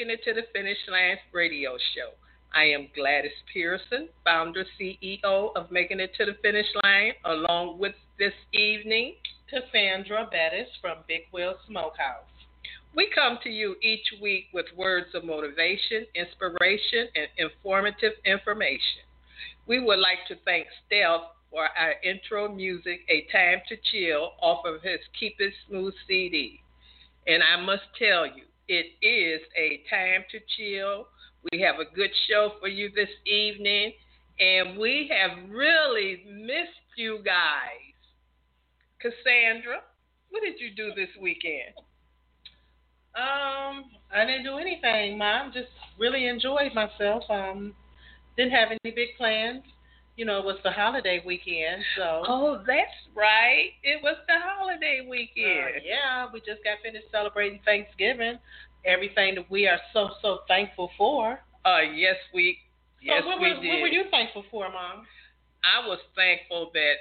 Making It to the Finish Line radio show. I am Gladys Pearson, founder CEO of Making It to the Finish Line, along with this evening Cassandra Bettis from Big Will's Smokehouse. We come to you each week with words of motivation, inspiration, and informative information. We would like to thank Stealth for our intro music, A Time to Chill, off of his Keep It Smooth CD. And I must tell you, it is a time to chill. We have a good show for you this evening, and we have really missed you guys. Cassandra, what did you do this weekend? Um, I didn't do anything, Mom. Just really enjoyed myself. Um, didn't have any big plans you know, it was the holiday weekend, so. Oh, that's right. It was the holiday weekend. Uh, yeah, we just got finished celebrating Thanksgiving. Everything that we are so so thankful for. Uh, yes, we. Yes, so what, we what, did. What were you thankful for, Mom? I was thankful that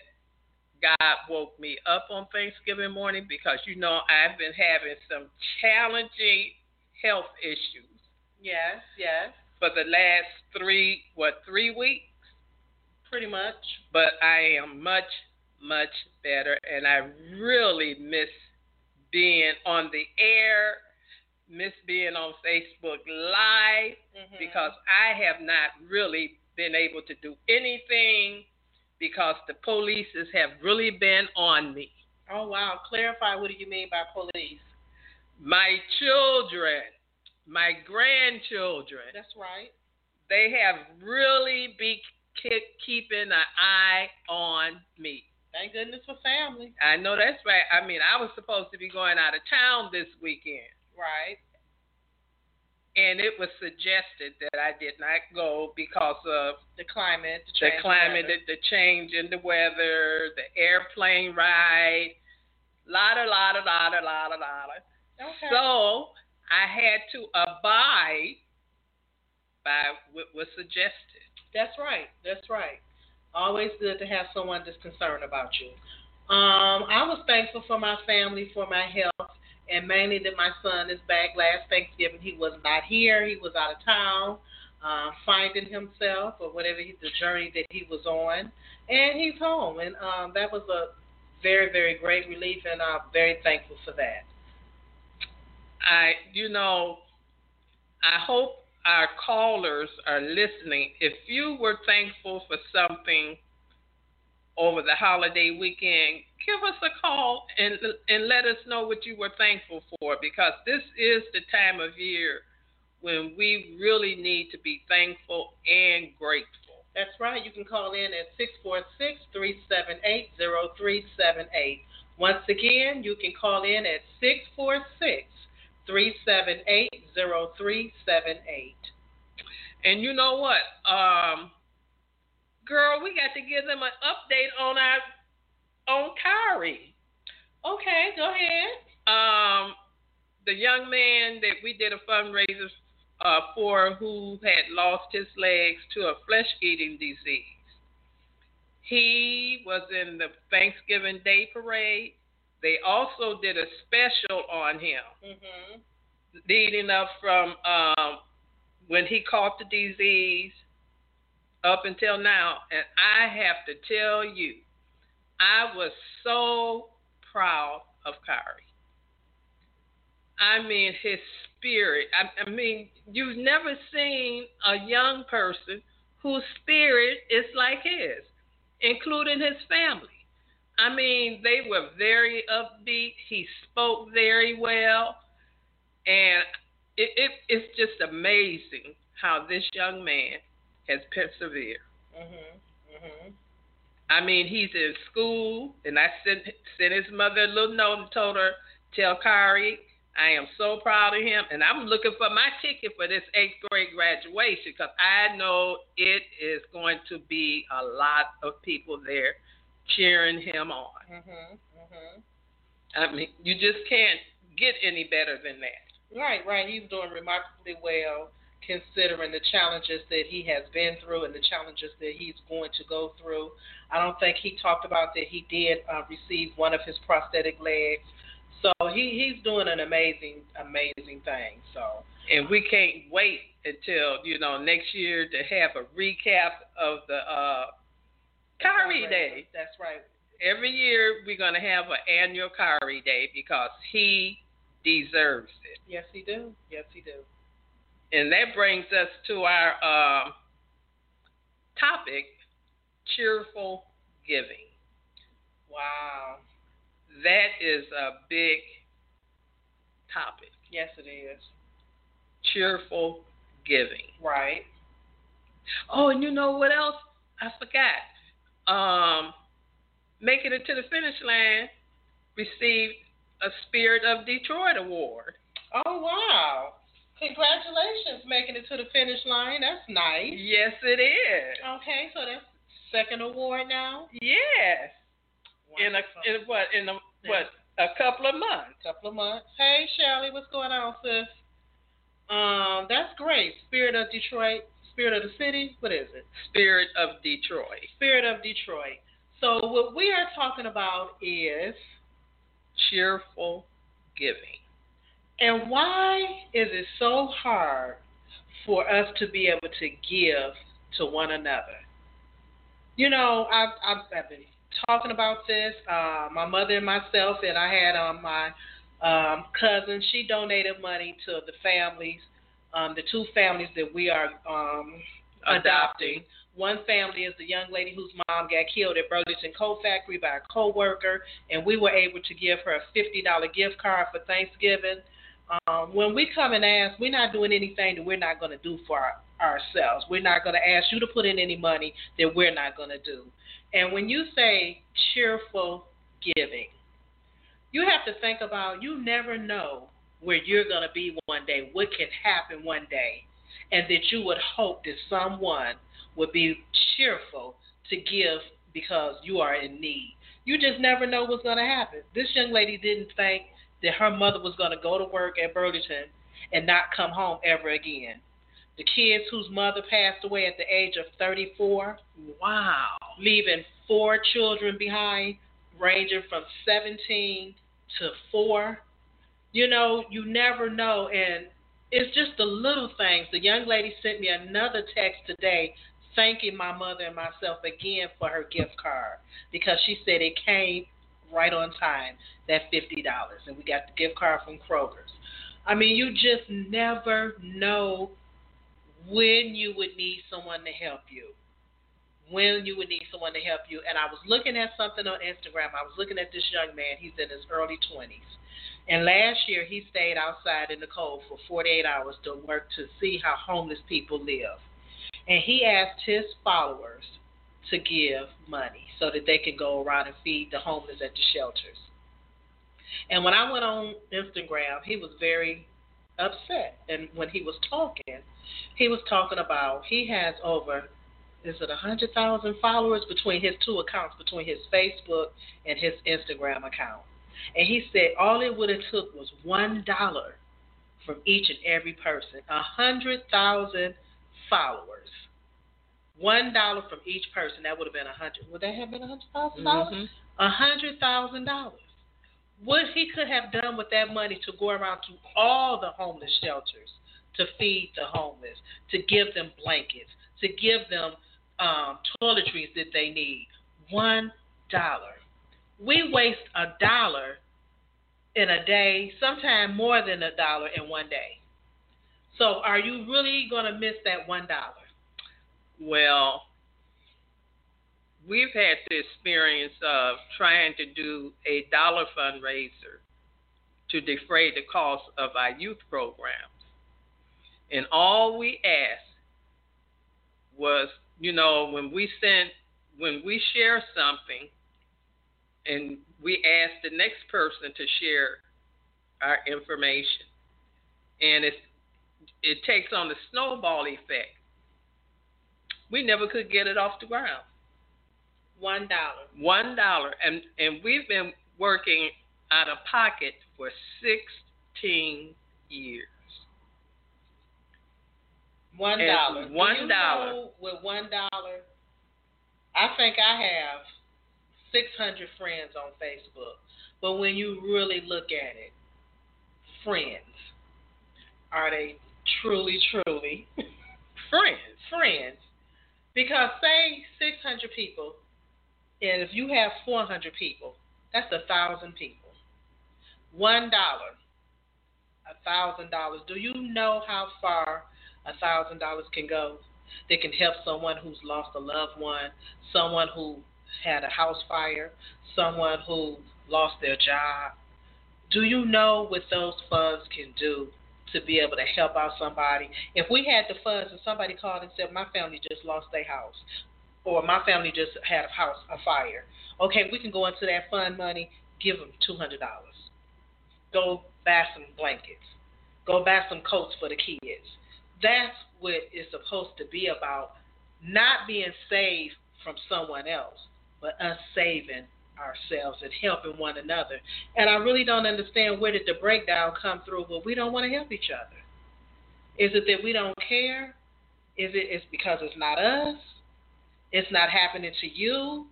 God woke me up on Thanksgiving morning because you know I've been having some challenging health issues. Yes, yes. For the last three, what, three weeks? Pretty much. But I am much, much better, and I really miss being on the air, miss being on Facebook Live, mm-hmm. because I have not really been able to do anything because the police have really been on me. Oh, wow. Clarify what do you mean by police? My children, my grandchildren. That's right. They have really be, keep, keeping an eye on me. Thank goodness for family. I know that's right. I mean, I was supposed to be going out of town this weekend. Right. And it was suggested that I did not go because of the climate, the, the climate, the, the, change in the weather, the airplane ride, lot of, lot of, lot of, lot of, lot. Okay. So I had to abide by what was suggested. That's right. That's right. Always good to have someone that's concerned about you. Um, I was thankful for my family, for my health, and mainly that my son is back. Last Thanksgiving, he was not here. He was out of town, uh, finding himself or whatever he, the journey that he was on, and he's home. And um, that was a very, very great relief, and I'm very thankful for that. I, you know, I hope our callers are listening, if you were thankful for something over the holiday weekend, give us a call and and let us know what you were thankful for because this is the time of year when we really need to be thankful and grateful. That's right. You can call in at 646-378-0378. Once again, you can call in at 646 378 0378. And you know what? Um, girl, we got to give them an update on our on Kyrie. Okay, go ahead. Um, the young man that we did a fundraiser uh, for who had lost his legs to a flesh eating disease. He was in the Thanksgiving Day parade. They also did a special on him, mm-hmm. leading up from um, when he caught the disease up until now. And I have to tell you, I was so proud of Kyrie. I mean, his spirit. I, I mean, you've never seen a young person whose spirit is like his, including his family. I mean, they were very upbeat. He spoke very well. And it, it, it's just amazing how this young man has persevered. Mhm. Mhm. I mean, he's in school, and I sent sent his mother a little note and told her, "Tell Kyrie I am so proud of him, and I'm looking for my ticket for this eighth grade graduation because I know it is going to be a lot of people there cheering him on. Mhm. Mhm. I mean, you just can't get any better than that. Right, right. He's doing remarkably well considering the challenges that he has been through and the challenges that he's going to go through. I don't think he talked about that he did uh, receive one of his prosthetic legs. So he he's doing an amazing amazing thing. So and we can't wait until you know next year to have a recap of the uh, Kyrie Day. That's right. Every year we're gonna have an annual Kyrie Day because he deserves it. Yes, he do. Yes, he do. And that brings us to our uh, topic: cheerful giving. Wow. That is a big topic. Yes, it is. Cheerful giving. Right. Oh, and you know what else? I forgot. Um, making it to the finish line received a Spirit of Detroit award. Oh wow! Congratulations, making it to the finish line. That's nice. Yes, it is. Okay, so that's second award now. Yes. In a in what in a what a couple of months. Couple of months. Hey Shelly, what's going on, sis? Um, that's great. Spirit of Detroit, Spirit of the City. What is it? Spirit of Detroit. Spirit of Detroit. So what we are talking about is cheerful giving. And why is it so hard for us to be able to give to one another? You know, I've, I've, I've been talking about this. Uh, my mother and myself, and I had um, my um, cousin. She donated money to the families, um, the two families that we are um, adopting. One family is the young lady whose mom got killed at Burlington Coat Factory by a coworker, and we were able to give her a fifty dollar gift card for Thanksgiving. Um, when we come and ask, we're not doing anything that we're not going to do for our, ourselves. We're not going to ask you to put in any money that we're not going to do. And when you say cheerful giving, you have to think about you never know where you're going to be one day, what can happen one day, and that you would hope that someone would be cheerful to give because you are in need. You just never know what's going to happen. This young lady didn't think that her mother was going to go to work at Burlington and not come home ever again. The kids whose mother passed away at the age of 34. Wow. Leaving four children behind, ranging from 17 to 4. You know, you never know. And it's just the little things. The young lady sent me another text today thanking my mother and myself again for her gift card because she said it came right on time, that $50. And we got the gift card from Kroger's. I mean, you just never know when you would need someone to help you. When you would need someone to help you. And I was looking at something on Instagram. I was looking at this young man. He's in his early 20s. And last year, he stayed outside in the cold for 48 hours to work to see how homeless people live. And he asked his followers to give money so that they can go around and feed the homeless at the shelters. And when I went on Instagram, he was very upset. And when he was talking, he was talking about he has over is it hundred thousand followers between his two accounts, between his Facebook and his Instagram account. And he said all it would have took was one dollar from each and every person. A hundred thousand followers one dollar from each person, that would have been a hundred. Would that have been a hundred thousand dollars? Mm-hmm. A hundred thousand dollars. What he could have done with that money to go around to all the homeless shelters to feed the homeless, to give them blankets, to give them um, toiletries that they need. One dollar. We waste a dollar in a day, sometimes more than a dollar in one day. So, are you really going to miss that one dollar? Well, we've had the experience of trying to do a dollar fundraiser to defray the cost of our youth programs. And all we asked was, you know, when we send, when we share something, and we ask the next person to share our information, and it it takes on the snowball effect we never could get it off the ground. One dollar. One dollar, and and we've been working out of pocket for sixteen years. One dollar. One dollar. With one dollar, I think I have 600 friends on Facebook. But when you really look at it, friends, are they truly, truly friends? Friends. Because say 600 people, and if you have 400 people, that's a thousand people. One dollar, a thousand dollars. Do you know how far a thousand dollars can go? That can help someone who's lost a loved one, someone who had a house fire, someone who lost their job. Do you know what those funds can do to be able to help out somebody? If we had the funds and somebody called and said, My family just lost their house, or my family just had a house a fire, okay, we can go into that fund money, give them $200. Go buy some blankets, go buy some coats for the kids. That's what it's supposed to be about, not being saved from someone else, but us saving ourselves and helping one another. And I really don't understand where did the breakdown come through, but we don't want to help each other. Is it that we don't care? Is it it's because it's not us? It's not happening to you,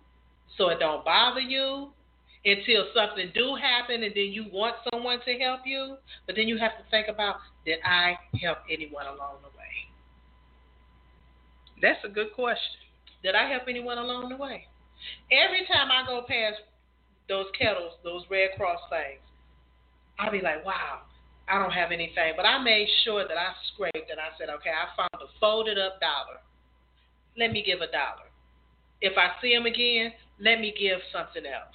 so it don't bother you until something do happen and then you want someone to help you. But then you have to think about did I help anyone along the way? That's a good question. Did I help anyone along the way? Every time I go past those kettles, those Red Cross things, I'll be like, wow, I don't have anything. But I made sure that I scraped and I said, okay, I found a folded up dollar. Let me give a dollar. If I see them again, let me give something else.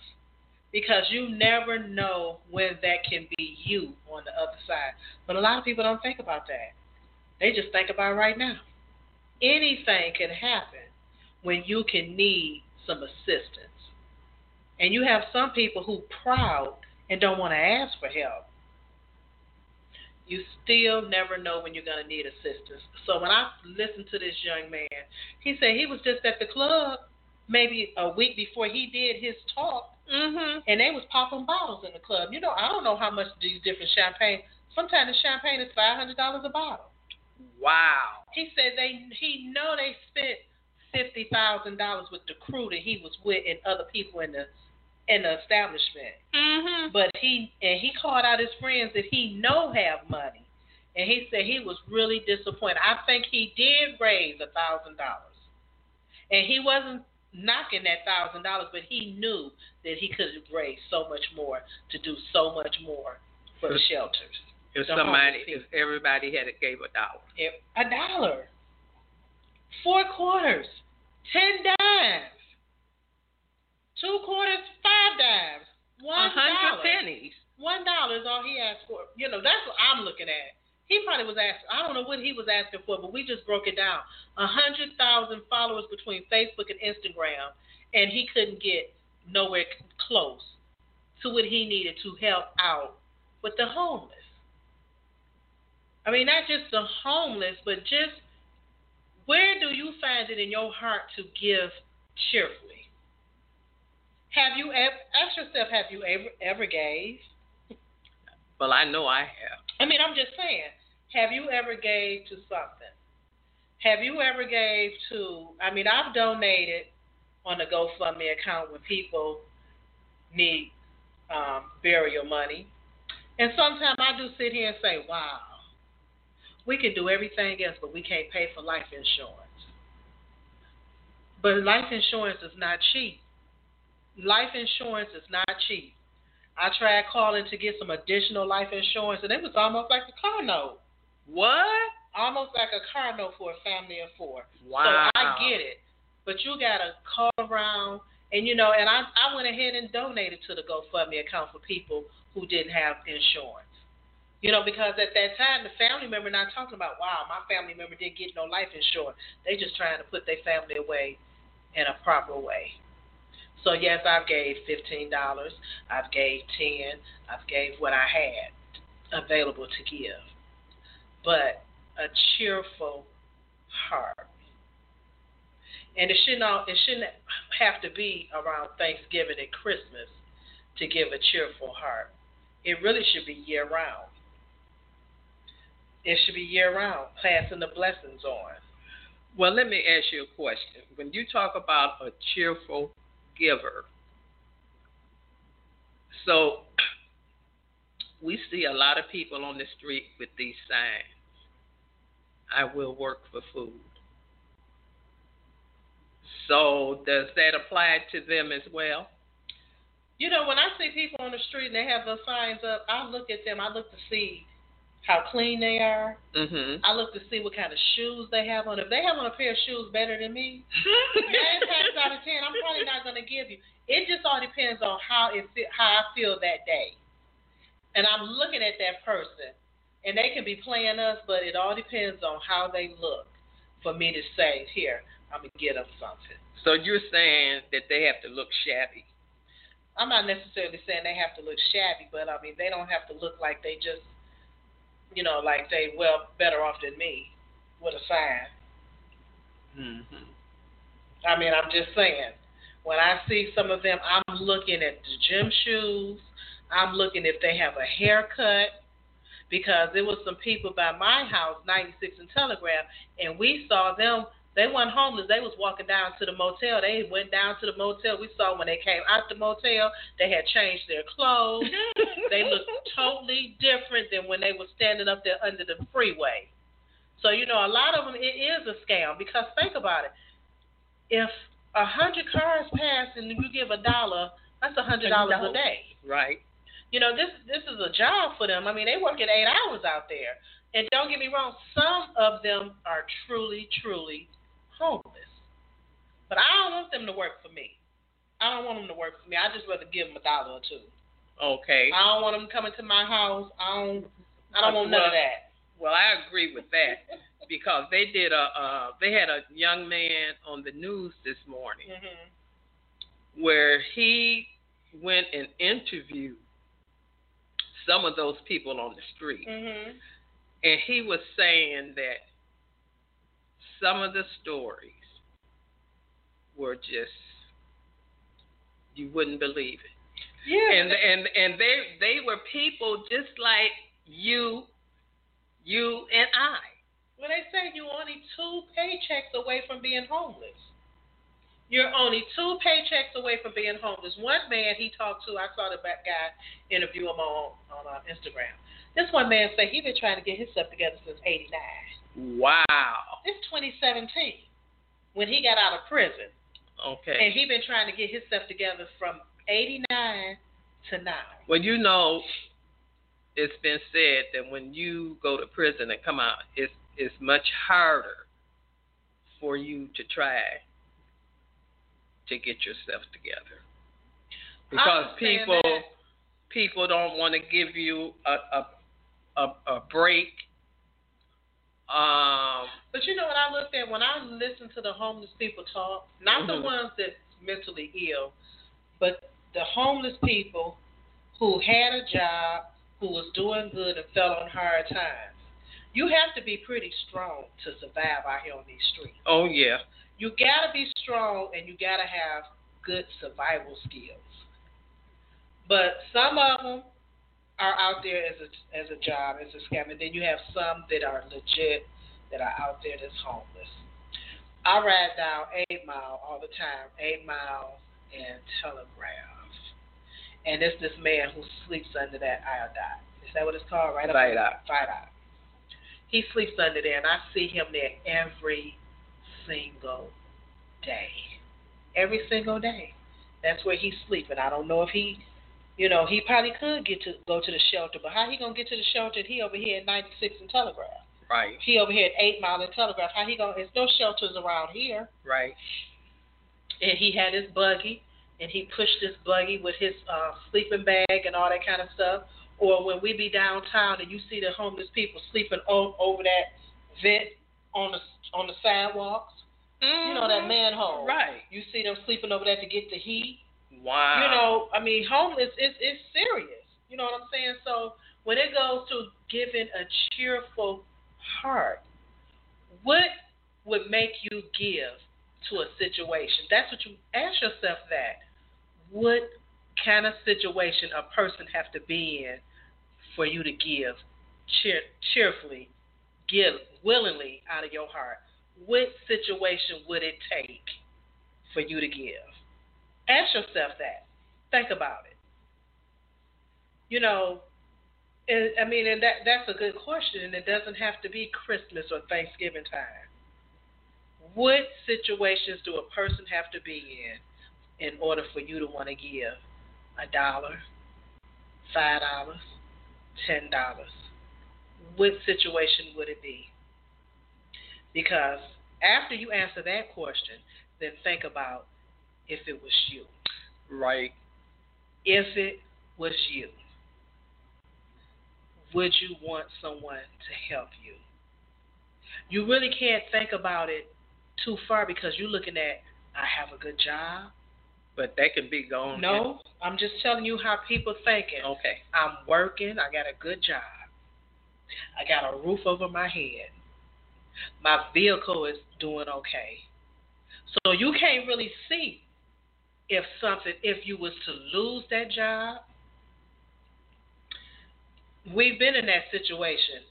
Because you never know when that can be you on the other side. But a lot of people don't think about that. They just think about right now. Anything can happen when you can need some assistance. And you have some people who proud and don't want to ask for help. You still never know when you're going to need assistance. So when I listened to this young man, he said he was just at the club maybe a week before he did his talk, mm-hmm. and they was popping bottles in the club. You know, I don't know how much these different champagne. Sometimes the champagne is five hundred dollars a bottle. Wow. He said they he know they spent fifty thousand dollars with the crew that he was with and other people in the in the establishment. Mm-hmm. But he and he called out his friends that he know have money, and he said he was really disappointed. I think he did raise a thousand dollars, and he wasn't knocking that thousand dollars, but he knew that he could have raised so much more to do so much more for the shelters. If somebody, if everybody had gave a dollar, if, a dollar, four quarters, ten dimes, two quarters, five dimes, hundred pennies. One dollar is all he asked for. You know, that's what I'm looking at. He probably was asking. I don't know what he was asking for, but we just broke it down. A hundred thousand followers between Facebook and Instagram, and he couldn't get nowhere close to what he needed to help out with the homeless. I mean, not just the homeless, but just where do you find it in your heart to give cheerfully? Have you ever ask yourself, have you ever ever gave? Well, I know I have. I mean, I'm just saying, have you ever gave to something? Have you ever gave to? I mean, I've donated on the GoFundMe account when people need um, burial money, and sometimes I do sit here and say, "Wow, we can do everything else, but we can't pay for life insurance." But life insurance is not cheap. Life insurance is not cheap. I tried calling to get some additional life insurance, and it was almost like a car note. What? Almost like a car note for a family of four. Wow. So I get it, but you gotta call around, and you know, and I I went ahead and donated to the GoFundMe account for people who didn't have insurance. You know, because at that time the family member not talking about, wow, my family member didn't get no life insurance. They just trying to put their family away in a proper way. So yes, I've gave fifteen dollars. I've gave ten. I've gave what I had available to give. But a cheerful heart. And it should not all, it shouldn't have to be around Thanksgiving and Christmas to give a cheerful heart. It really should be year round. It should be year round, passing the blessings on. Well, let me ask you a question. When you talk about a cheerful giver, So we see a lot of people on the street with these signs. I will work for food. So does that apply to them as well? You know, when I see people on the street and they have those signs up, I look at them. I look to see how clean they are. Mm-hmm. I look to see what kind of shoes they have on. If they have on a pair of shoes better than me, nine times out of ten, I'm probably not going to give you. It just all depends on how it how I feel that day, and I'm looking at that person, and they can be playing us, but it all depends on how they look for me to say, here, I'm gonna get them something. So you're saying that they have to look shabby? I'm not necessarily saying they have to look shabby, but I mean they don't have to look like they just, you know, like they well better off than me with a sign. Mm-hmm. I mean, I'm just saying. When I see some of them, I'm looking at the gym shoes. I'm looking if they have a haircut. Because there was some people by my house, 96 and Telegraph, and we saw them. They weren't homeless. They was walking down to the motel. They went down to the motel. We saw when they came out the motel, they had changed their clothes. they looked totally different than when they were standing up there under the freeway. So you know, a lot of them it is a scam because think about it. If a hundred cars pass and you give a dollar, that's a hundred dollars a day. Right. You know, this this is a job for them. I mean, they work at eight hours out there. And don't get me wrong, some of them are truly, truly homeless. But I don't want them to work for me. I don't want them to work for me. I just rather give them a dollar or two. Okay. I don't want them coming to my house. I don't. I don't want none of that. Well, I agree with that because they did a uh, they had a young man on the news this morning hmm where he went and interviewed some of those people on the street, hmm and he was saying that some of the stories were just you wouldn't believe it. Yeah. and and and they they were people just like you, you and I. Well, they say you're only two paychecks away from being homeless. You're only two paychecks away from being homeless. One man he talked to, I saw the guy interview him on on uh, Instagram. This one man said he been trying to get his stuff together since '89. Wow. It's 2017 when he got out of prison, Okay. and he been trying to get his stuff together from '89 to now. Well, you know, it's been said that when you go to prison and come out, it's it's much harder for you to try to get yourself together because people that. people don't want to give you a a a, a break. Um, But you know what I looked at when I listened to the homeless people talk? Not the Mhm. ones that's mentally ill, but the homeless people who had a job, who was doing good and fell on hard times. You have to be pretty strong to survive out here on these streets. oh yeah, You gotta be strong and you gotta have good survival skills. But some of them are out there as a as a job, as a scam, and then you have some that are legit that are out there that's homeless. I ride down Eight Mile all the time, Eight Mile and Telegraph, and it's this man who sleeps under that iodine. Is that what it's called? Right up Viaduct. Viaduct. He sleeps under there, and I see him there every single day. Every single day. That's where he's sleeping. I don't know if he, you know, he probably could get to go to the shelter, but how he gonna get to the shelter? He over here at 96 and Telegraph. right, He over here at Eight Mile and Telegraph. How he gonna? There's no shelters around here. right. And he had his buggy, and he pushed this buggy with his uh, sleeping bag and all that kind of stuff. Or when we be downtown and you see the homeless people sleeping o- over that vent on the on the sidewalks. You know that manhole. Right. You see them sleeping over there to get the heat. Wow. You know, I mean, homeless is is serious. You know what I'm saying? So when it goes to giving a cheerful heart, what would make you give to a situation? That's what you ask yourself. That what kind of situation a person have to be in for you to give cheer, cheerfully, give willingly out of your heart? What situation would it take for you to give? Ask yourself that. Think about it. you know, and, I mean, and that that's a good question, and it doesn't have to be Christmas or Thanksgiving time. What situations do a person have to be in in order for you to want to give a dollar, five dollars, ten dollars? What situation would it be? Because after you answer that question, then think about if it was you. Right. If it was you, would you want someone to help you? You really can't think about it too far because you're looking at, I have a good job. But that can be gone. No, I'm just telling you how people thinking. Okay. I'm working. I got a good job. I got a roof over my head. My vehicle is doing okay. So you can't really see if something if you was to lose that job. We've been in that situation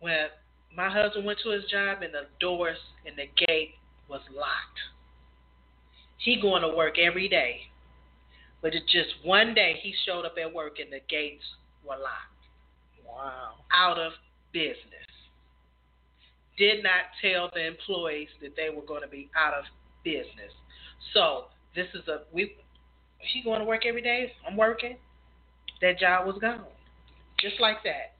where my husband went to his job and the doors and the gate was locked. He going to work every day. But it just one day he showed up at work and the gates were locked. Wow. Out of business. Did not tell the employees that they were going to be out of business. So this is a we he going to work every day. I'm working. That job was gone. Just like that.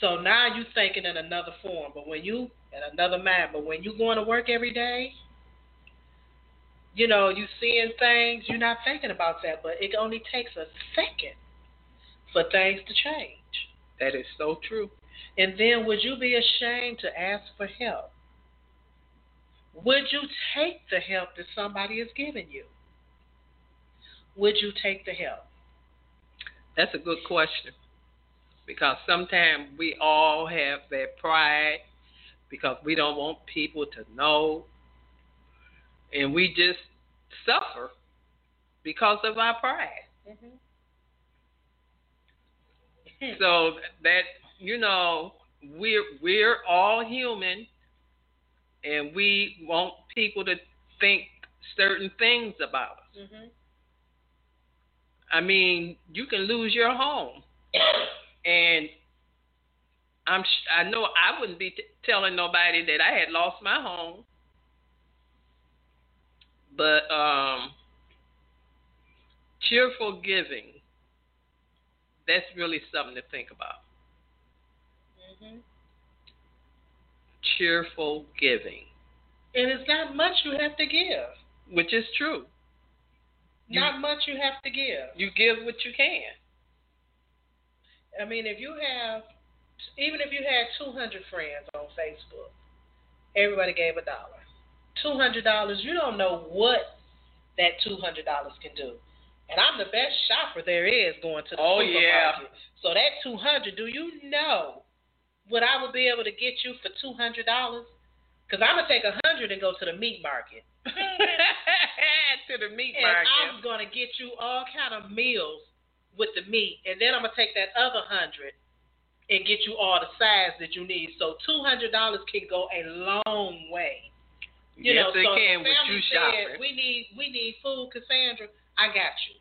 So now you thinking in another form, but when you in another mind, but when you going to work every day, you know, you seeing things, you're not thinking about that, but it only takes a second for things to change. That is so true. And then would you be ashamed to ask for help? Would you take the help that somebody is giving you? Would you take the help? That's a good question. Because sometimes we all have that pride because we don't want people to know. And we just suffer because of our pride. Mm-hmm. So that you know, we're we're all human and we want people to think certain things about us. Mm-hmm. I mean, you can lose your home, and I'm I know I wouldn't be t- telling nobody that I had lost my home, but um, cheerful giving. That's really something to think about. Mm-hmm. Cheerful giving. And it's not much you have to give. Which is true. You, not much you have to give. You give what you can. I mean, if you have, even if you had 200 friends on Facebook, everybody gave a dollar. $200, you don't know what that $200 can do. And I'm the best shopper there is going to the oh, supermarket. Yeah. So that 200, do you know what I would be able to get you for $200? Because I'm going to take a 100 and go to the meat market. to the meat and market. I'm going to get you all kind of meals with the meat. And then I'm going to take that other 100 and get you all the size that you need. So $200 can go a long way. You yes, know, so can the with family you said, shopping. we need we need food, Cassandra. I got you.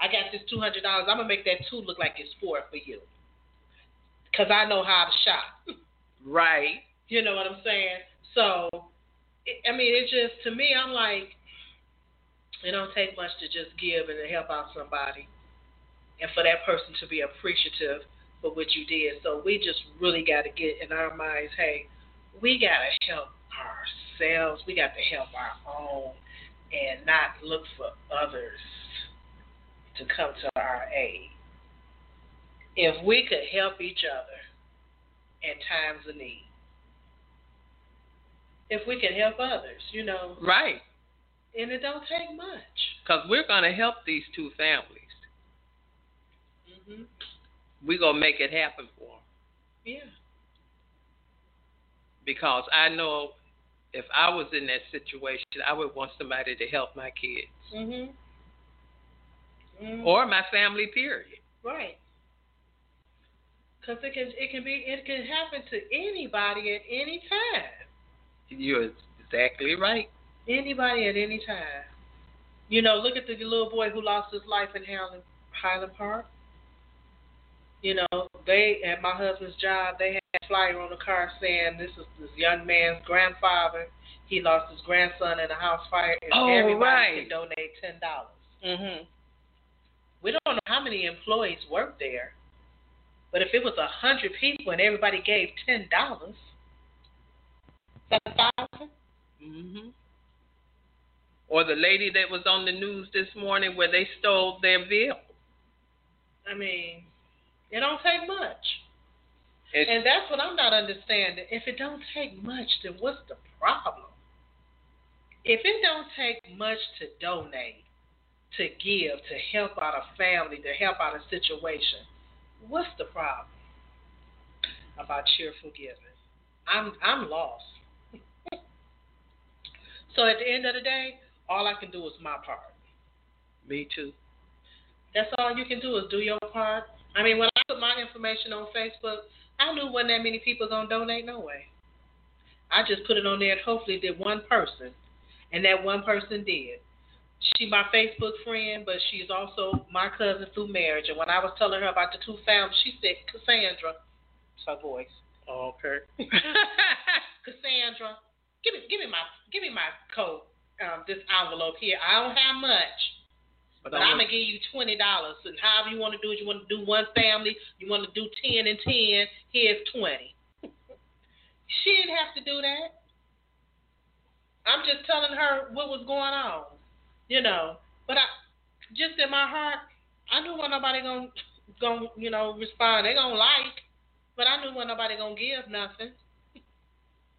I got this two hundred dollars. I'm gonna make that two look like it's four for you, cause I know how to shop. Right. You know what I'm saying? So, it, I mean, it just to me, I'm like, it don't take much to just give and to help out somebody, and for that person to be appreciative for what you did. So we just really got to get in our minds, hey, we got to help ourselves. We got to help our own and not look for others to come to our aid. If we could help each other in times of need, if we can help others, you know, Right. and it don't take much. Because we're going to help these two families. hmm We're going to make it happen for them. Yeah. Because I know if I was in that situation, I would want somebody to help my kids Mhm. Mhm. or my family, period. Right. Because it can it can be it can happen to anybody at any time. You're exactly right. Anybody at any time. You know, look at the little boy who lost his life in Harlem Highland Park. You know, they at my husband's job they had a flyer on the car saying this is this young man's grandfather. He lost his grandson in a house fire, and Oh, everybody right. can donate ten dollars. Mhm. We don't know how many employees work there, but if it was a hundred people and everybody gave ten dollars, seven thousand. Mhm. Or the lady that was on the news this morning where they stole their vehicle. I mean, it don't take much. It's, And that's what I'm not understanding. If it don't take much, then what's the problem? If it don't take much to donate, to give, to help out a family, to help out a situation, what's the problem about cheerful giving? I'm I'm lost. so at the end of the day, all I can do is my part. me too. That's all you can do is do your part. I mean, when I put my information on Facebook, I knew wasn't that many people gonna donate no way. I just put it on there and hopefully did one person, and that one person did. She my Facebook friend, but she's also my cousin through marriage. And when I was telling her about the two families, she said, "Cassandra," it's her voice. Okay. Cassandra, give me give me my give me my coat. um, this envelope here. I don't have much. but But I'm gonna give you twenty dollars, and however you want to do it, you want to do one family, you want to do ten and ten. Here's twenty. she didn't have to do that. I'm just telling her what was going on, you know. But I, just in my heart, I knew what nobody gonna, gonna, you know, respond. They gonna like, but I knew what nobody gonna give nothing.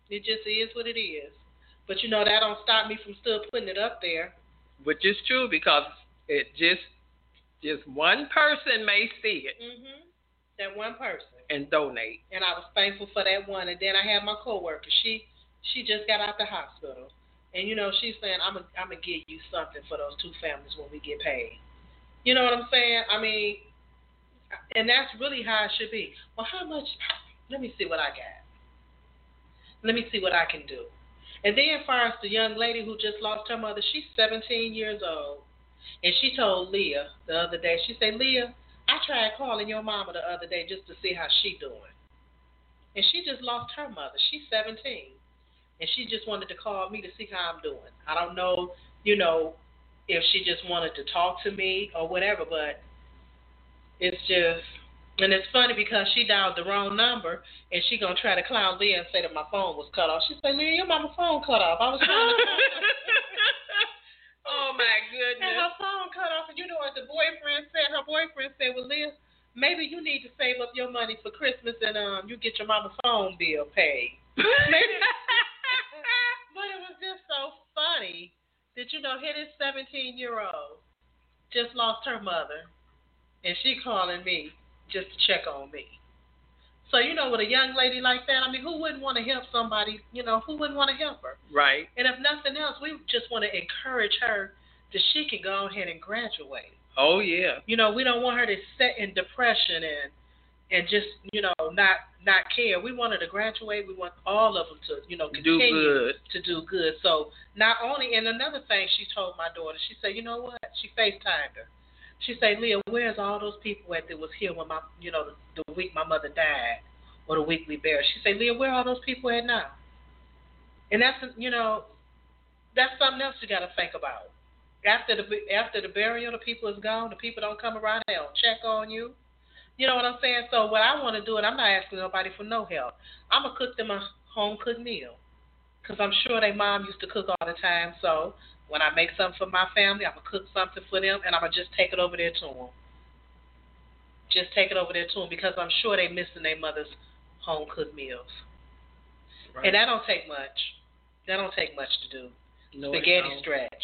It just is what it is. But you know that don't stop me from still putting it up there. Which is true because it just just one person may see it Mhm. That one person. and donate. and I was thankful for that one. And then I had my coworker. She she just got out the hospital, and you know she's saying I'm gonna I'm gonna give you something for those two families when we get paid. You know what I'm saying? I mean, and that's really how it should be. Well, how much? Let me see what I got. Let me see what I can do. And then, as far as the young lady who just lost her mother, she's 17 years old, and she told Leah the other day. She said, Leah, I tried calling your mama the other day just to see how she doing. And she just lost her mother. She's 17. And she just wanted to call me to see how I'm doing. I don't know, you know, if she just wanted to talk to me or whatever, but it's just and it's funny because she dialed the wrong number and she gonna try to clown Leah and say that my phone was cut off. She said, Leah, your mama phone cut off. I was trying to oh my goodness. And her phone cut off, and you know what the boyfriend said? Her boyfriend said, "Well, Leah, maybe you need to save up your money for Christmas, and um, you get your mama's phone bill paid." Maybe. but it was just so funny that you know, here this seventeen-year-old just lost her mother, and she calling me just to check on me. So you know, with a young lady like that, I mean, who wouldn't want to help somebody? You know, who wouldn't want to help her? right. And if nothing else, we just want to encourage her that she can go ahead and graduate. Oh yeah. You know, we don't want her to sit in depression and and just you know not not care. We want her to graduate. We want all of them to you know Do continue good. to do good. So not only and another thing she told my daughter, she said, you know what? She FaceTimed her. She said, Leah, where's all those people at that was here when my you know the, the week my mother died or the week we buried? She said, Leah, where are all those people at now? And that's you know that's something else you got to think about. After the after the burial, the people is gone. The people don't come around. They don't check on you. You know what I'm saying? So what I want to do, and I'm not asking nobody for no help. I'm gonna cook them a home cooked meal, cause I'm sure their mom used to cook all the time. So when I make something for my family, I'm gonna cook something for them, and I'm gonna just take it over there to them. Just take it over there to them because I'm sure they missing their mother's home cooked meals. Right. And that don't take much. That don't take much to do. No, Spaghetti stretch.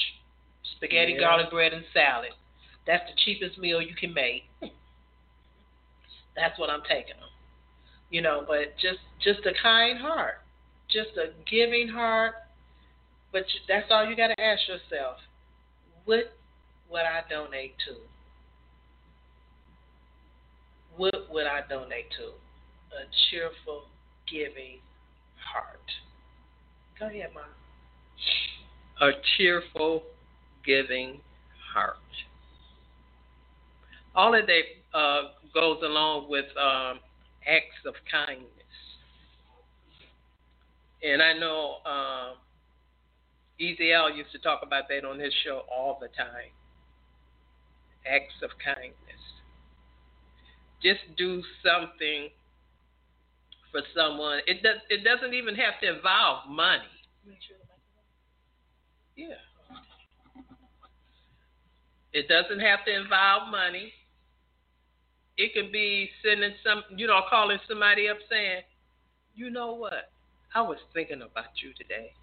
Spaghetti, Yeah. garlic bread, and salad. That's the cheapest meal you can make. That's what I'm taking them. You know, but just just a kind heart, just a giving heart. But that's all you got to ask yourself: What would I donate to? What would I donate to? A cheerful, giving heart. Go ahead, Mom. A cheerful, giving heart. all of that uh, goes along with um, acts of kindness. And I know um, Easy L used to talk about that on his show all the time. Acts of kindness. Just do something for someone. It does. It doesn't even have to involve money. Yeah. It doesn't have to involve money. It could be sending some, you know, calling somebody up saying, you know what? I was thinking about you today.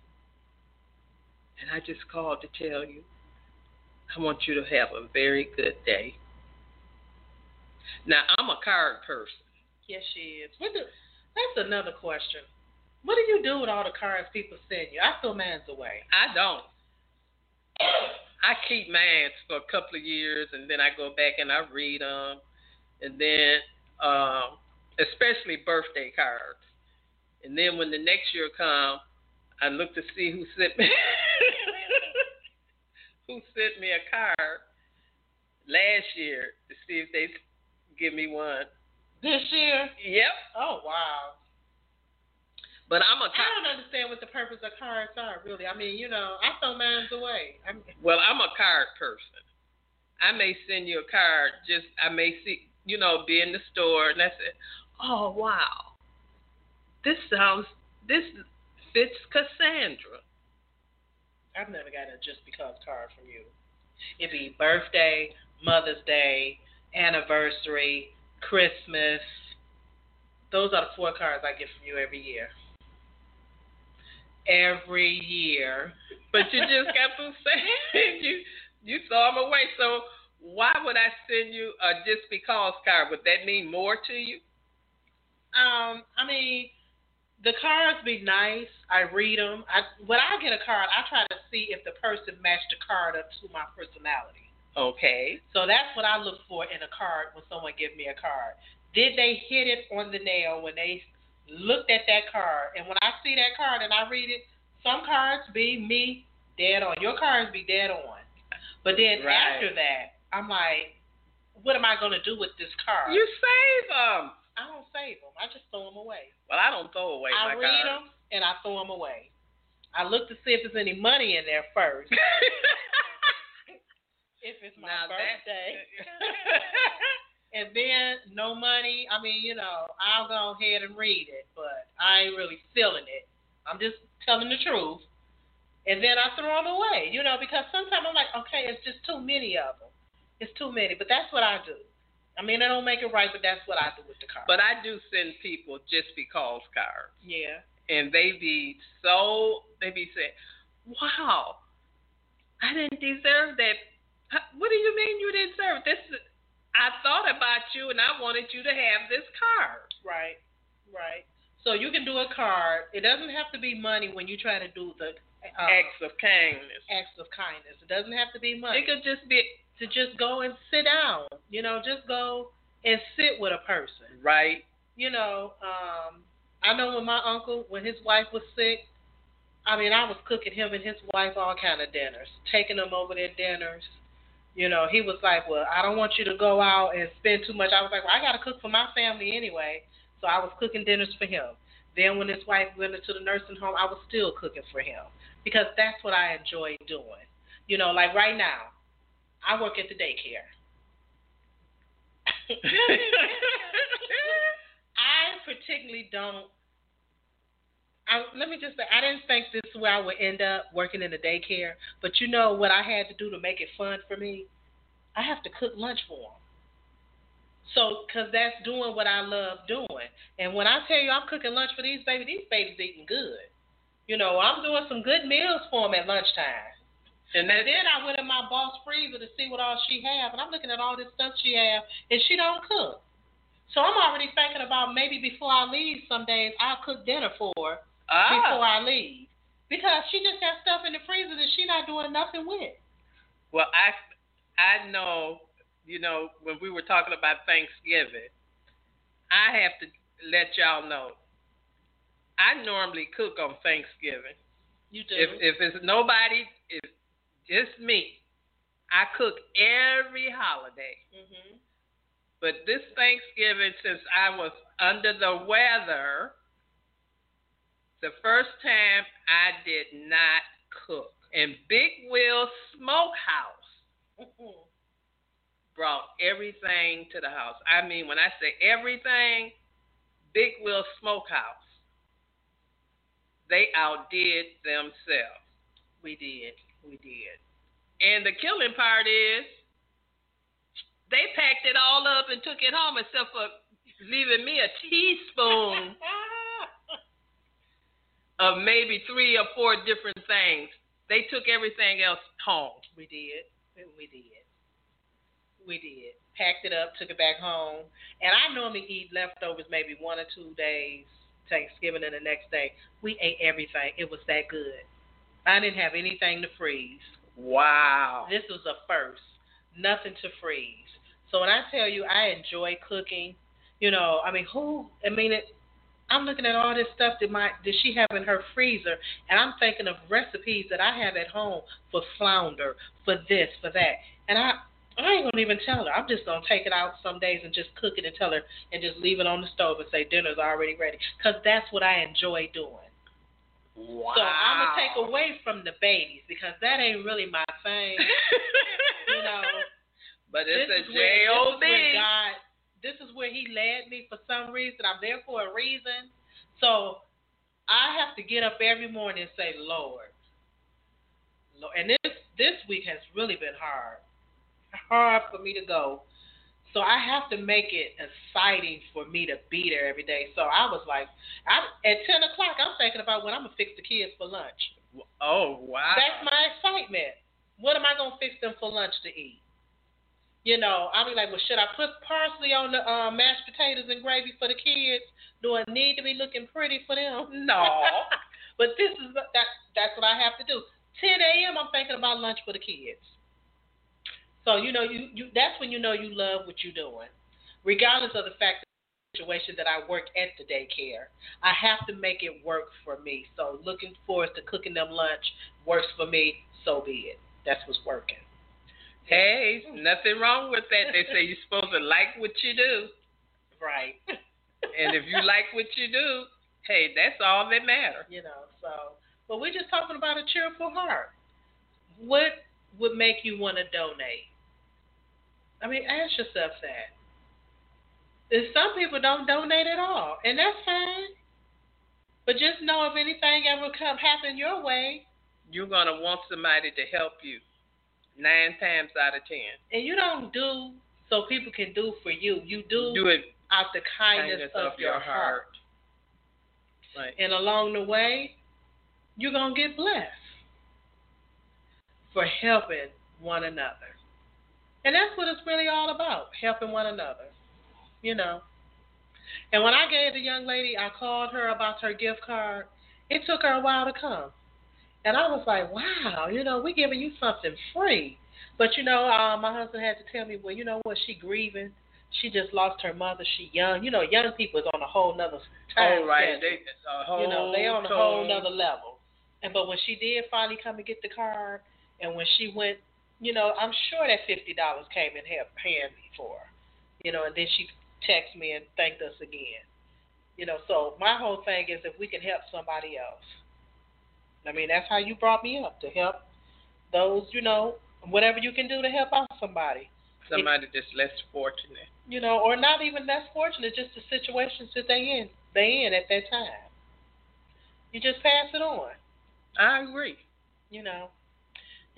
And I just called to tell you, I want you to have a very good day. Now, I'm a card person. Yes, she is. What do, that's another question. What do you do with all the cards people send you? I throw mine away. I don't. I keep mine for a couple of years, and then I go back and I read them, and then um, especially birthday cards. And then when the next year comes, I look to see who sent me who sent me a card last year to see if they give me one. This year? Yep. Oh wow. But I'm a. I don't understand what the purpose of cards are, really. I mean, you know, I throw mine away. I mean, well, I'm a card person. I may send you a card. Just I may see, you know, be in the store and I say, "Oh wow, this sounds this fits Cassandra." I've never got a just because card from you. It'd be birthday, Mother's Day, anniversary, Christmas. Those are the four cards I get from you every year every year. But you just got to say you you throw them away. So why would I send you a just because card? Would that mean more to you? Um, I mean, the cards be nice. I read them. I when I get a card, I try to see if the person matched the card up to my personality. Okay. So that's what I look for in a card when someone give me a card. Did they hit it on the nail when they looked at that card, and when I see that card and I read it, some cards be me dead on. Your cards be dead on. But then right. after that, I'm like, what am I going to do with this card? You save them. I don't save them. I just throw them away. Well, I don't throw away I read them and I throw them away. I look to see if there's any money in there first. if it's my now birthday. and then no money. I mean, you know, I'll go ahead and read it, but I ain't really feeling it. I'm just telling the truth. And then I throw them away, you know, because sometimes I'm like, okay, it's just too many of them. It's too many, but that's what I do. I mean, I don't make it right, but that's what I do with the cards. But I do send people just because cards. Yeah. And they be so, they be saying, wow, I didn't deserve that. What do you mean you didn't deserve this? I thought about you and I wanted you to have this card. Right, right. So you can do a card. It doesn't have to be money when you try to do the uh, acts of kindness. Acts of kindness. It doesn't have to be money. It could just be to just go and sit down. You know, just go and sit with a person. Right. You know, um, I know when my uncle, when his wife was sick, I mean, I was cooking him and his wife all kind of dinners, taking them over their dinners you know, he was like, Well, I don't want you to go out and spend too much. I was like, Well, I got to cook for my family anyway. So I was cooking dinners for him. Then when his wife went into the nursing home, I was still cooking for him because that's what I enjoy doing. You know, like right now, I work at the daycare. I particularly don't I, let me just say, I didn't think this is where I would end up working in a daycare. But you know what I had to do to make it fun for me? I have to cook lunch for them. So, because that's doing what I love doing. And when I tell you I'm cooking lunch for these babies, these babies eating good. You know, I'm doing some good meals for them at lunchtime. And then, then I went in my boss freezer to see what all she have, and I'm looking at all this stuff she have, and she don't cook. So I'm already thinking about maybe before I leave some days I'll cook dinner for her ah. before I leave. Because she just got stuff in the freezer that she's not doing nothing with. Well, I I know, you know, when we were talking about Thanksgiving, I have to let y'all know. I normally cook on Thanksgiving. You do. If if it's nobody, if just me, I cook every holiday. Mm-hmm. But this Thanksgiving, since I was under the weather, the first time I did not cook. And Big Will's Smokehouse brought everything to the house. I mean, when I say everything, Big Will's Smokehouse, they outdid themselves. We did. We did. And the killing part is they packed it all up and took it home except for leaving me a teaspoon of maybe three or four different things. They took everything else home. We did. We did. We did. Packed it up, took it back home. And I normally eat leftovers maybe one or two days, Thanksgiving and the next day. We ate everything. It was that good. I didn't have anything to freeze. Wow. This was a first. Nothing to freeze. So when I tell you I enjoy cooking, you know, I mean, who? I mean, it, I'm looking at all this stuff that my that she have in her freezer, and I'm thinking of recipes that I have at home for flounder, for this, for that, and I I ain't gonna even tell her. I'm just gonna take it out some days and just cook it and tell her, and just leave it on the stove and say dinner's already ready, cause that's what I enjoy doing. Wow. So I'm gonna take away from the babies because that ain't really my thing, you know. But it's this a where- This is where God, this is where He led me for some reason. I'm there for a reason. So I have to get up every morning and say, Lord, Lord. And this this week has really been hard, hard for me to go. So I have to make it exciting for me to be there every day. So I was like, I, at ten o'clock, I'm thinking about when I'm gonna fix the kids for lunch. Oh wow. That's my excitement. What am I gonna fix them for lunch to eat? You know, I'll be like, well, should I put parsley on the uh, mashed potatoes and gravy for the kids? Do I need to be looking pretty for them? No. but this is that that's what I have to do. 10 a.m. I'm thinking about lunch for the kids. So you know, you, you that's when you know you love what you're doing, regardless of the fact the situation that I work at the daycare. I have to make it work for me. So looking forward to cooking them lunch works for me. So be it. That's what's working. Hey, nothing wrong with that. They say you're supposed to like what you do. Right. And if you like what you do, hey, that's all that matters. you know, so but we're just talking about a cheerful heart. What would make you want to donate? I mean, ask yourself that. And some people don't donate at all, and that's fine. But just know if anything ever come happen your way, You're gonna want somebody to help you. Nine times out of ten. and you don't do so people can do for you. You do, Do it out the kindness, kindness of, your heart. Right. And along the way, you're going to get blessed for helping one another. And that's what it's really all about helping one another. You know. And when I gave the young lady, I called her about her gift card, it took her a while to come. And I was like, wow, you know, we're giving you something free. But, you know, uh, my husband had to tell me, well, you know what, she grieving. She just lost her mother. She young. You know, young people is on a whole nother time Oh right. schedule. They a whole You know, they on a whole nother level. And but when she did finally come and get the card, and when she went, you know, I'm sure that fifty dollars came in her handy for her. You know, and then she texted me and thanked us again. You know, so my whole thing is if we can help somebody else. I mean, that's how you brought me up to help those, you know, whatever you can do to help out somebody. Somebody that's less fortunate. You know, or not even less fortunate, just the situations that they in they in at that time. You just pass it on. I agree. you know.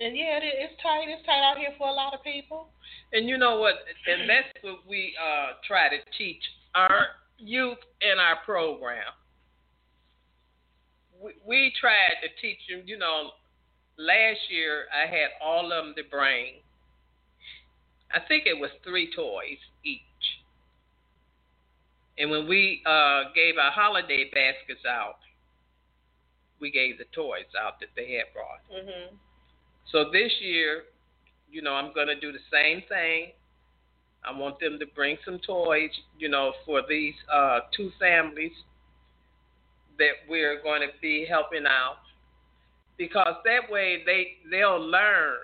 And yeah, it, it's tight. It's tight out here for a lot of people. And you know what? And that's what we uh, try to teach our youth in our program. We, we tried to teach them, you know, last year I had all of them to bring, I think it was three toys each. And when we uh, gave our holiday baskets out, we gave the toys out that they had brought. Mhm. So this year, you know, I'm going to do the same thing. I want them to bring some toys, you know, for these uh, two families that we're going to be helping out, because that way they they'll learn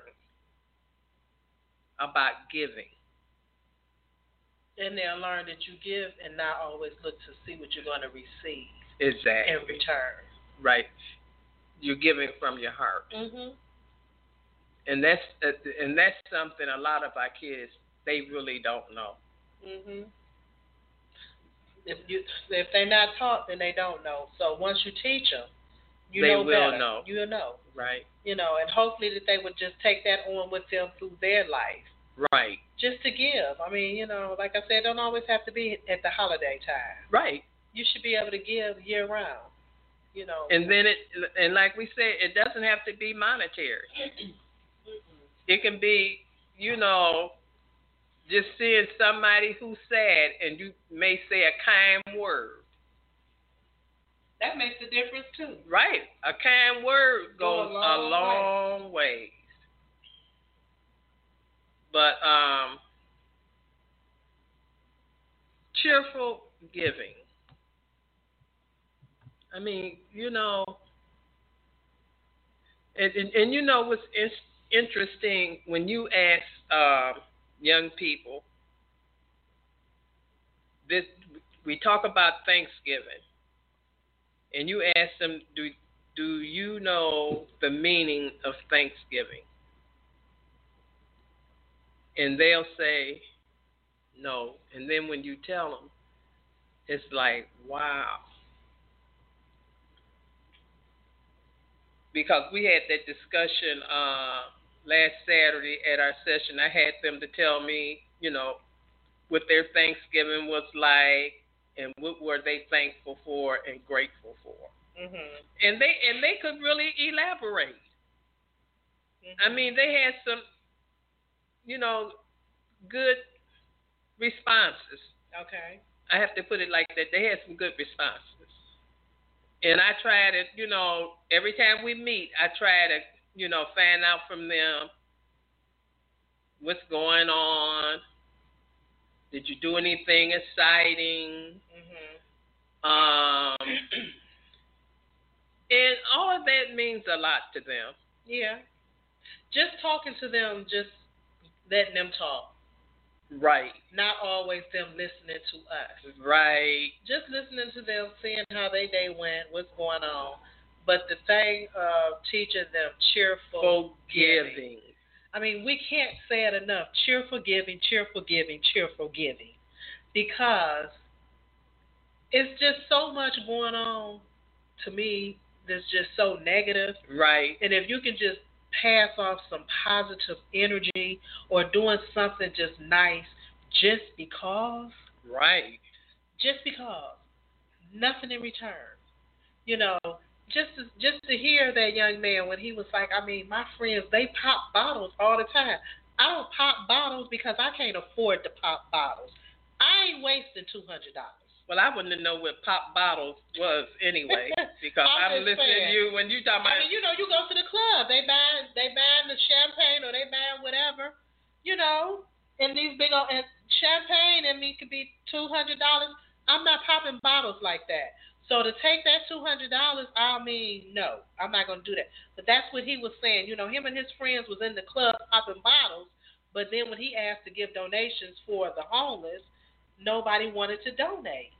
about giving. And they'll learn that you give and not always look to see what you're going to receive exactly in return. Right. You're giving from your heart. Mhm. And that's uh, and that's something a lot of our kids they really don't know. Mhm. If you if they're not taught, then they don't know. So once you teach them, you They know will better. know. You'll know. Right. You know, and hopefully that they would just take that on with them through their life. Right. Just to give. I mean, you know, like I said, don't always have to be at the holiday time. Right. You should be able to give year round. You know. And then it and like we said, it doesn't have to be monetary. It can be, you know, just seeing somebody who's sad and you may say a kind word. that makes a difference too. Right. A kind word Go a goes long a long way. But um cheerful giving. I mean, you know, and and, and you know what's interesting when you ask um, young people this we talk about Thanksgiving and you ask them do do you know the meaning of Thanksgiving? And they'll say no. And then when you tell them, it's like, wow. Because we had that discussion uh, last Saturday at our session. I had them to tell me, you know, what their Thanksgiving was like and what were they thankful for and grateful for. Mhm. And they and they could really elaborate. I mean, they had some, you know, good responses. Okay. I have to put it like that. They had some good responses. And I try to, you know, every time we meet, I try to, you know, find out from them what's going on. Did you do anything exciting? Mhm. Um, and all of that means a lot to them. Yeah. Just talking to them, just letting them talk. Right, Not always them listening to us. right, Just listening to them, seeing how their day went, what's going on. But the thing uh, of teaching them cheerful giving. forgiving. I mean, we can't say it enough. Cheerful giving, cheerful giving, cheerful giving. Because it's just so much going on to me that's just so negative. Right, And if you can just pass off some positive energy or doing something just nice just because, right, just because, nothing in return. You know, just to, just to hear that young man when he was like, I mean, my friends they pop bottles all the time. I don't pop bottles because I can't afford to pop bottles. I ain't wasting two hundred dollars. Well, I wouldn't know what pop bottles was anyway, because I'm I'm, listening saying. to you when you talking I mean, you know, you go to the club, they buy they buying the champagne or they buying whatever, you know, and these big old and champagne and me could be two hundred dollars. I'm not popping bottles like that. So to take that two hundred dollars, I mean, no, I'm not gonna do that. But that's what he was saying. You know, him and his friends was in the club popping bottles, but then when he asked to give donations for the homeless, nobody wanted to donate.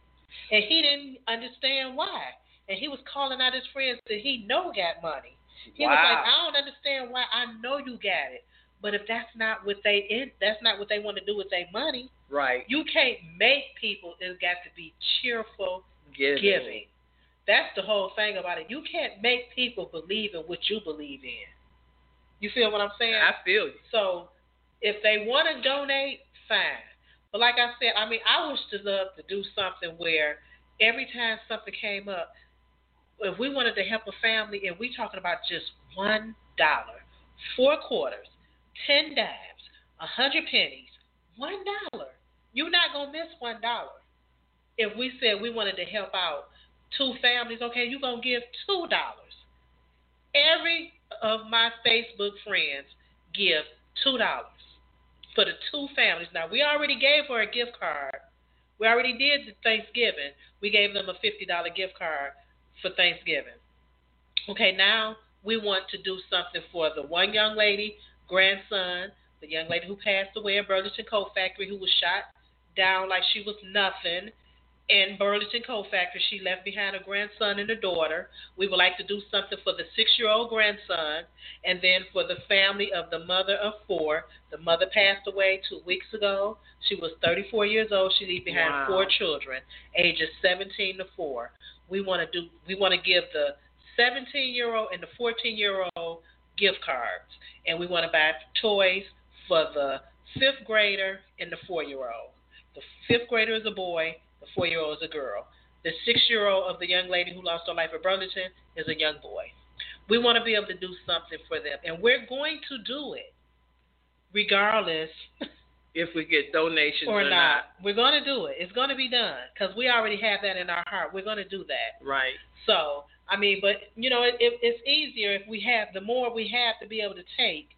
And he didn't understand why. And he was calling out his friends that he know got money. He was like, I don't understand why. I know you got it, but if that's not what they in, that's not what they want to do with their money. right, You can't make people. It's got to be cheerful giving. giving. That's the whole thing about it. You can't make people believe in what you believe in. You feel what I'm saying? I feel you. So if they want to donate, fine. But like I said, I mean, I wish to love to do something where every time something came up, if we wanted to help a family and we talking about just one dollar, four quarters, ten dimes, a hundred pennies, one dollar, you're not gonna miss one dollar. If we said we wanted to help out two families, okay, you're gonna give two dollars. Every of my Facebook friends give two dollars for the two families. Now we already gave her a gift card. We already did the Thanksgiving. We gave them a fifty dollar gift card for Thanksgiving. Okay, now we want to do something for the one young lady, grandson, the young lady who passed away in Burlington Coat Factory who was shot down like she was nothing. In Burlington Coat Factory, she left behind a grandson and a daughter. We would like to do something for the six year old grandson and then for the family of the mother of four. The mother passed away two weeks ago. She was 34 years old. She left behind Wow. four children, ages 17 to 4. We want to do. We want to give the 17 year old and the 14 year old gift cards, and we want to buy toys for the fifth grader and the four year old. The fifth grader is a boy, the four year old is a girl. The six year old of the young lady who lost her life at Burlington is a young boy. We want to be able to do something for them, and we're going to do it regardless If we get donations or or, not. We're going to do it. It's going to be done because we already have that in our heart. We're going to do that. Right. So, I mean, but you know, it, it, it's easier if we have the more we have to be able to take.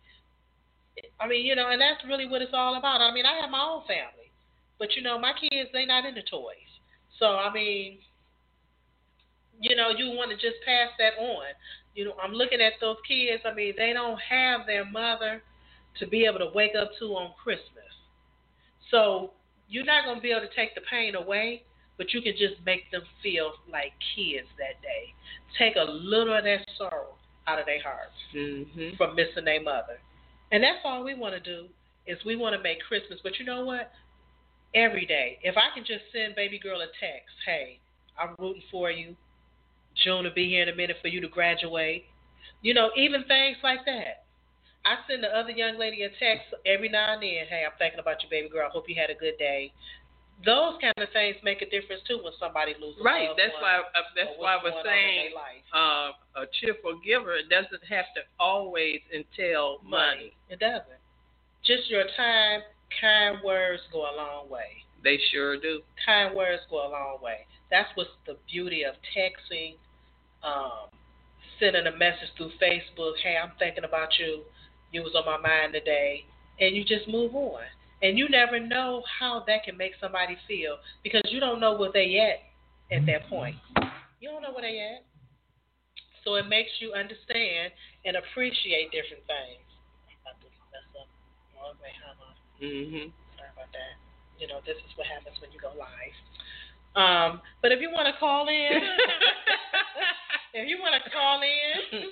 I mean, you know, and that's really what it's all about. I mean, I have my own family, but you know, my kids they not into toys. So, I mean, you know, you want to just pass that on. You know, I'm looking at those kids. I mean, they don't have their mother to be able to wake up to on Christmas. So you're not going to be able to take the pain away, but you can just make them feel like kids that day. Take a little of that sorrow out of their hearts Mhm. from missing their mother. And that's all we want to do is we want to make Christmas. But you know what? Every day, if I can just send baby girl a text, hey, I'm rooting for you. June will be here in a minute for you to graduate. You know, even things like that. I send the other young lady a text every now and then. Hey, I'm thinking about you, baby girl. I hope you had a good day. Those kind of things make a difference too when somebody loses. Right. That's why. Uh, that's why I was going on in saying uh, a cheerful giver. Doesn't have to always entail money. It doesn't. Just your time, kind words go a long way. They sure do. Kind words go a long way. That's what's the beauty of texting, um, sending a message through Facebook. Hey, I'm thinking about you. You was on my mind today, and you just move on. And you never know how that can make somebody feel because you don't know where they at at that point. You don't know where they at. So it makes you understand and appreciate different things. I'm about to mess up. Wrong way, huh? Mhm. Sorry about that. You know, this is what happens when you go live. Um, but if you want to call in, if you want to call in,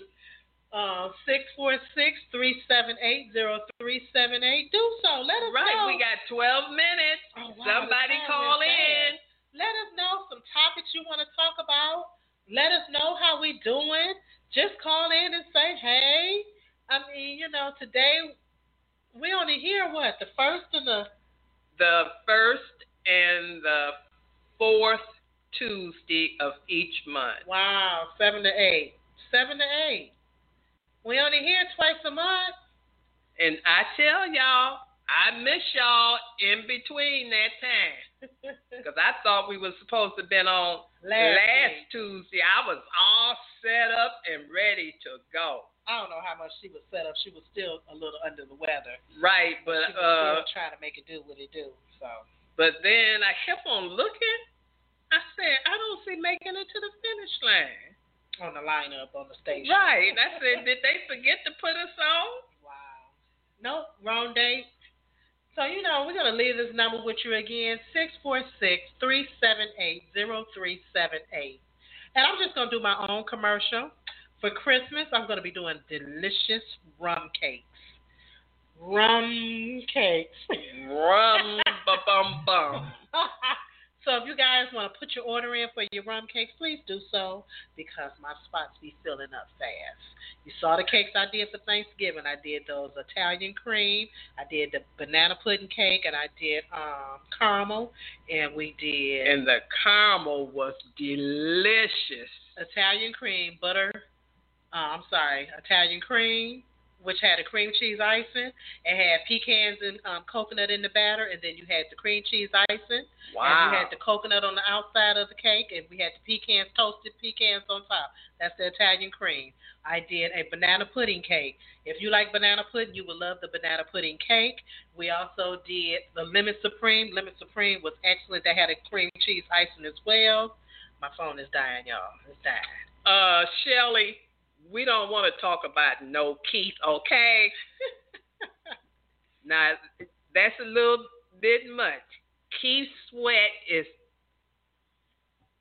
uh, six four six three seven eight zero three seven eight. Do so. Let us right. know. Right, we got 12 minutes. Oh, wow, Somebody call in. Let us know some topics you want to talk about. Let us know how we doing. Just call in and say, hey. I mean, you know, today we only hear what the first and the The first and the fourth Tuesday of each month. wow seven to eight, seven to eight. We only hear twice a month. And I tell y'all, I miss y'all in between that time. Because I thought we were supposed to have been on Last last. Tuesday. I was all set up and ready to go. I don't know how much she was set up. She was still a little under the weather. Right, but she was uh still trying to make it do what it do. So but then I kept on looking. I said, I don't see making it to the finish line. on the lineup on the station. Right. I said, did they forget to put us on? Wow. Nope, wrong date. So, you know, we're going to leave this number with you again 646 378 0378. And I'm just going to do my own commercial. For Christmas, I'm going to be doing delicious rum cakes. Rum cakes. Rum bum bum. so if you guys want to put your order in for your rum cakes, please do so because my spots be filling up fast. You saw the cakes I did for Thanksgiving. I did those Italian cream, I did the banana pudding cake, and I did um caramel, and we did And the caramel was delicious. Italian cream, butter. Uh, I'm sorry, Italian cream, which had a cream cheese icing. It had pecans and um, coconut in the batter, and then you had the cream cheese icing. And you had the coconut on the outside of the cake, and we had the pecans, toasted pecans on top. That's the Italian cream. I did a banana pudding cake. If you like banana pudding, you will love the banana pudding cake. We also did the lemon supreme. Lemon supreme was excellent. They had a cream cheese icing as well. My phone is dying, y'all. It's dying. uh, Shelly, we don't want to talk about no Keith, okay? now, that's a little bit much. Keith Sweat is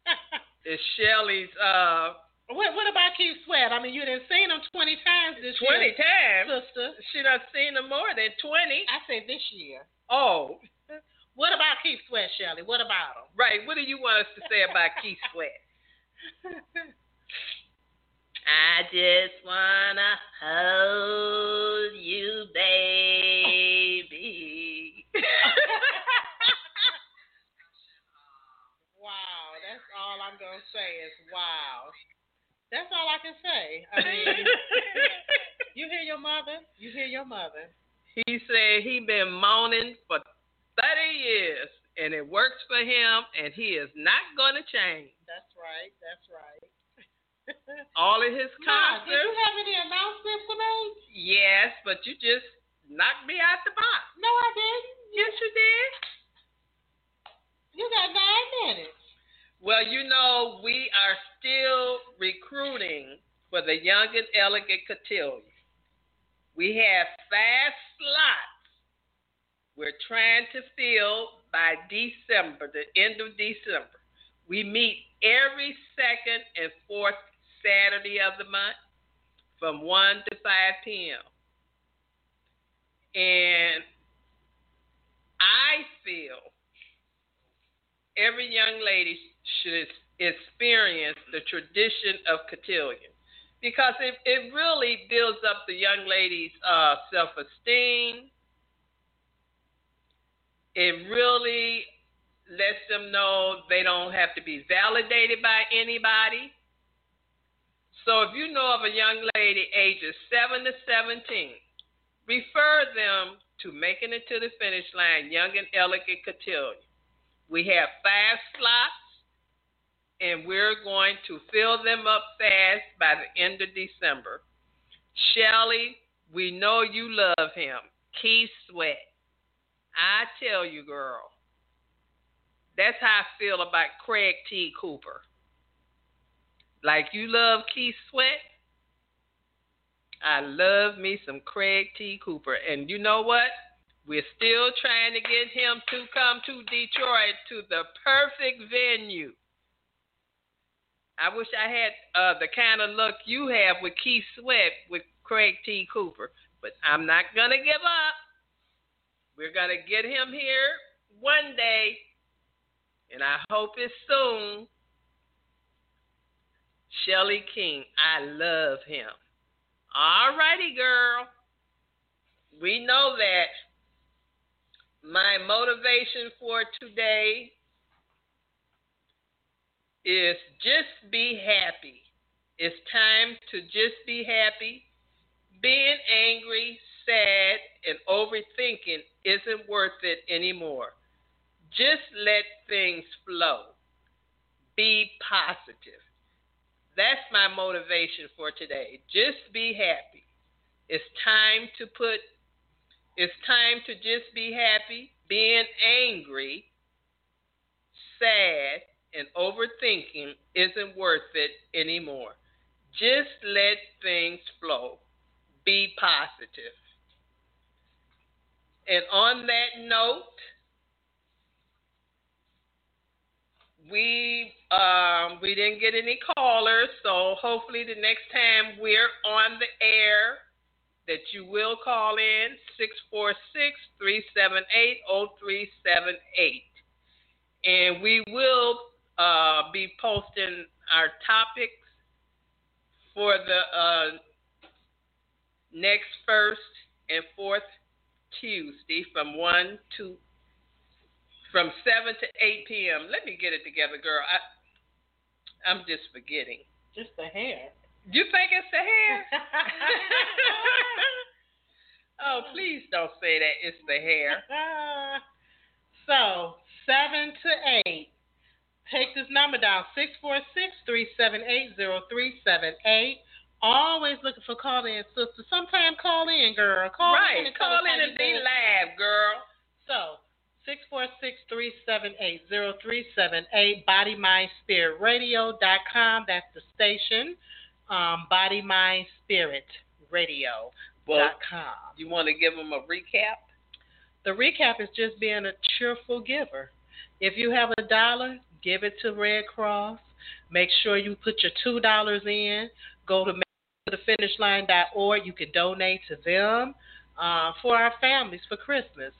is Shelly's uh what what about Keith Sweat? I mean you done seen him twenty times this twenty year. times. Sister. She done seen him more than twenty. I said this year. Oh. What about Keith Sweat, Shelly? What about him? Right. What do you want us to say about Keith Sweat? I just wanna hold you, baby. wow, that's all I'm gonna say is wow. That's all I can say. I mean, you hear your mother? You hear your mother? He said he been moaning for 30 years, and it works for him, and he is not gonna change. That's right. That's right. All of his concerts. did you have any announcements to make? Yes, but you just knocked me out the box. No, I didn't. Yes, you did. You got nine minutes. Well, you know, we are still recruiting for the Young and Elegant Cotillion. We have fast slots we're trying to fill by December, the end of December. We meet every second and fourth Saturday of the month from 1 to 5 p.m. And I feel every young lady should experience the tradition of cotillion because it, it really builds up the young lady's uh, self esteem. It really lets them know they don't have to be validated by anybody. So if you know of a young lady ages 7 to 17, refer them to Making It to the Finish Line, Young and Elegant Cotillion. We have five slots, and we're going to fill them up fast by the end of December. Shelly, we know you love him. Keith Sweat. I tell you, girl, that's how I feel about Craig T. Cooper. Like you love Keith Sweat, I love me some Craig T. Cooper. And you know what? We're still trying to get him to come to Detroit to the perfect venue. I wish I had uh, the kind of luck you have with Keith Sweat with Craig T. Cooper, but I'm not going to give up. We're going to get him here one day, and I hope it's soon. Shelly King, I love him. All righty, girl. We know that my motivation for today is just be happy. It's time to just be happy. Being angry, sad, and overthinking isn't worth it anymore. Just let things flow. Be positive. That's my motivation for today. Just be happy. It's time to put, it's time to just be happy. Being angry, sad, and overthinking isn't worth it anymore. Just let things flow. Be positive. And on that note, we um, we didn't get any callers, so hopefully the next time we're on the air that you will call in 646-378-0378. And we will uh, be posting our topics for the uh, next first and fourth Tuesday from 1 to from 7 to 8 p.m. Let me get it together, girl. I, I'm just forgetting. Just the hair. You think it's the hair? oh, please don't say that it's the hair. so, 7 to 8. Take this number down 646 378 0378. Always looking for call in, sister. Sometime call in, girl. Call right. in. Call in and be live, girl. So, 646-378-0378, Body Mind Spirit Radio.com. That's the station. Um, Body Mind Spirit Radio.com. Well, you want to give them a recap? The recap is just being a cheerful giver. If you have a dollar, give it to Red Cross. Make sure you put your two dollars in. Go to thefinishline.org. You can donate to them uh, for our families for Christmas.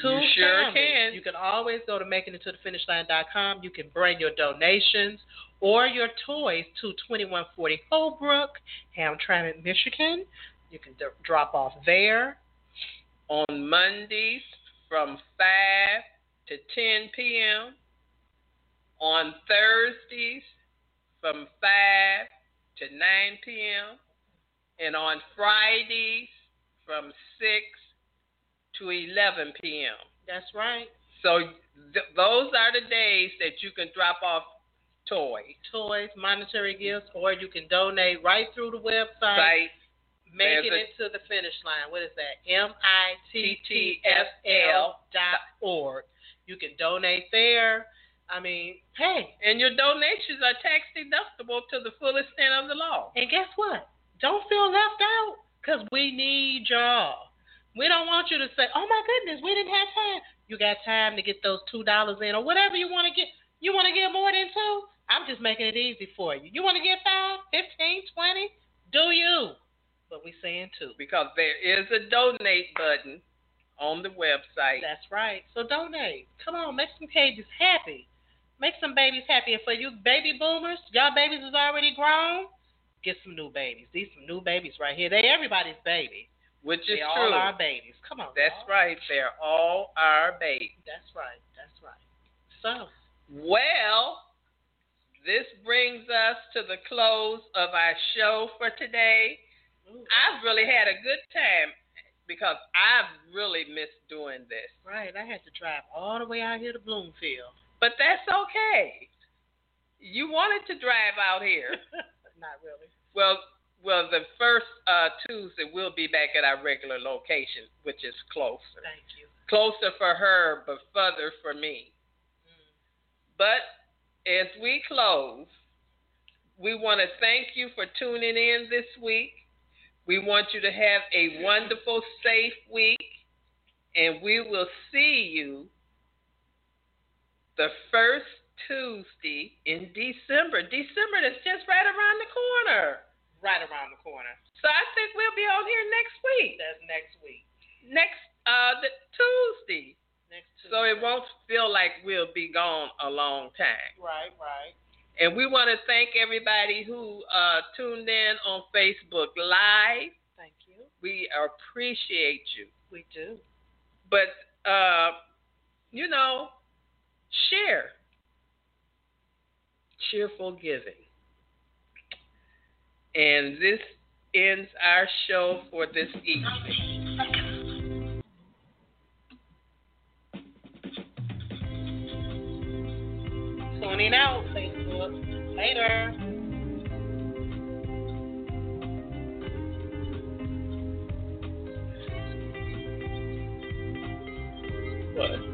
Two you sure families. can. You can always go to makingittothefinishline.com. You can bring your donations or your toys to 2140 Holbrook, Hamtramck, Michigan. You can d- drop off there. On Mondays from 5 to 10 p.m. On Thursdays from 5 to 9 p.m. And on Fridays from 6 to 11 p.m. That's right. So th- those are the days that you can drop off toys. Toys, monetary gifts, or you can donate right through the website. Site Making it to the finish line. What is that? M I T T F L dot org. You can donate there. I mean, hey, and your donations are tax deductible to the full extent of the law. and guess what? Don't feel left out because we need y'all. We don't want you to say, "Oh my goodness, we didn't have time." You got time to get those two dollars in or whatever you want to get. You want to get more than two? I'm just making it easy for you. You want to get five, fifteen, twenty? Do you? But we saying two. Because there is a donate button on the website. That's right. So donate. Come on, make some babies happy. Make some babies happy. And for you baby boomers, y'all babies is already grown. Get some new babies. These some new babies right here. They everybody's baby. Which is they true. all our babies. Come on. That's y'all. right. They're all our babies. That's right. That's right. So Well, this brings us to the close of our show for today. ooh, I've really had a good time because I've really missed doing this. right. I had to drive all the way out here to Bloomfield. But that's okay. You wanted to drive out here. Not really. Well, well, the first uh, Tuesday we'll be back at our regular location, which is closer. Thank you. Closer for her, but further for me. Mm. But as we close, we want to thank you for tuning in this week. We want you to have a wonderful, safe week, and we will see you the first Tuesday in December. December that's just right around the corner. Right around the corner. So I think we'll be on here next week. That's next week. Next uh the Tuesday. Next Tuesday. So it won't feel like we'll be gone a long time. Right, right. And we want to thank everybody who uh, tuned in on Facebook Live. Thank you. We appreciate you. We do. But, uh, you know, share. Cheerful giving. And this ends our show for this evening. Tuning out, Facebook. Later. What?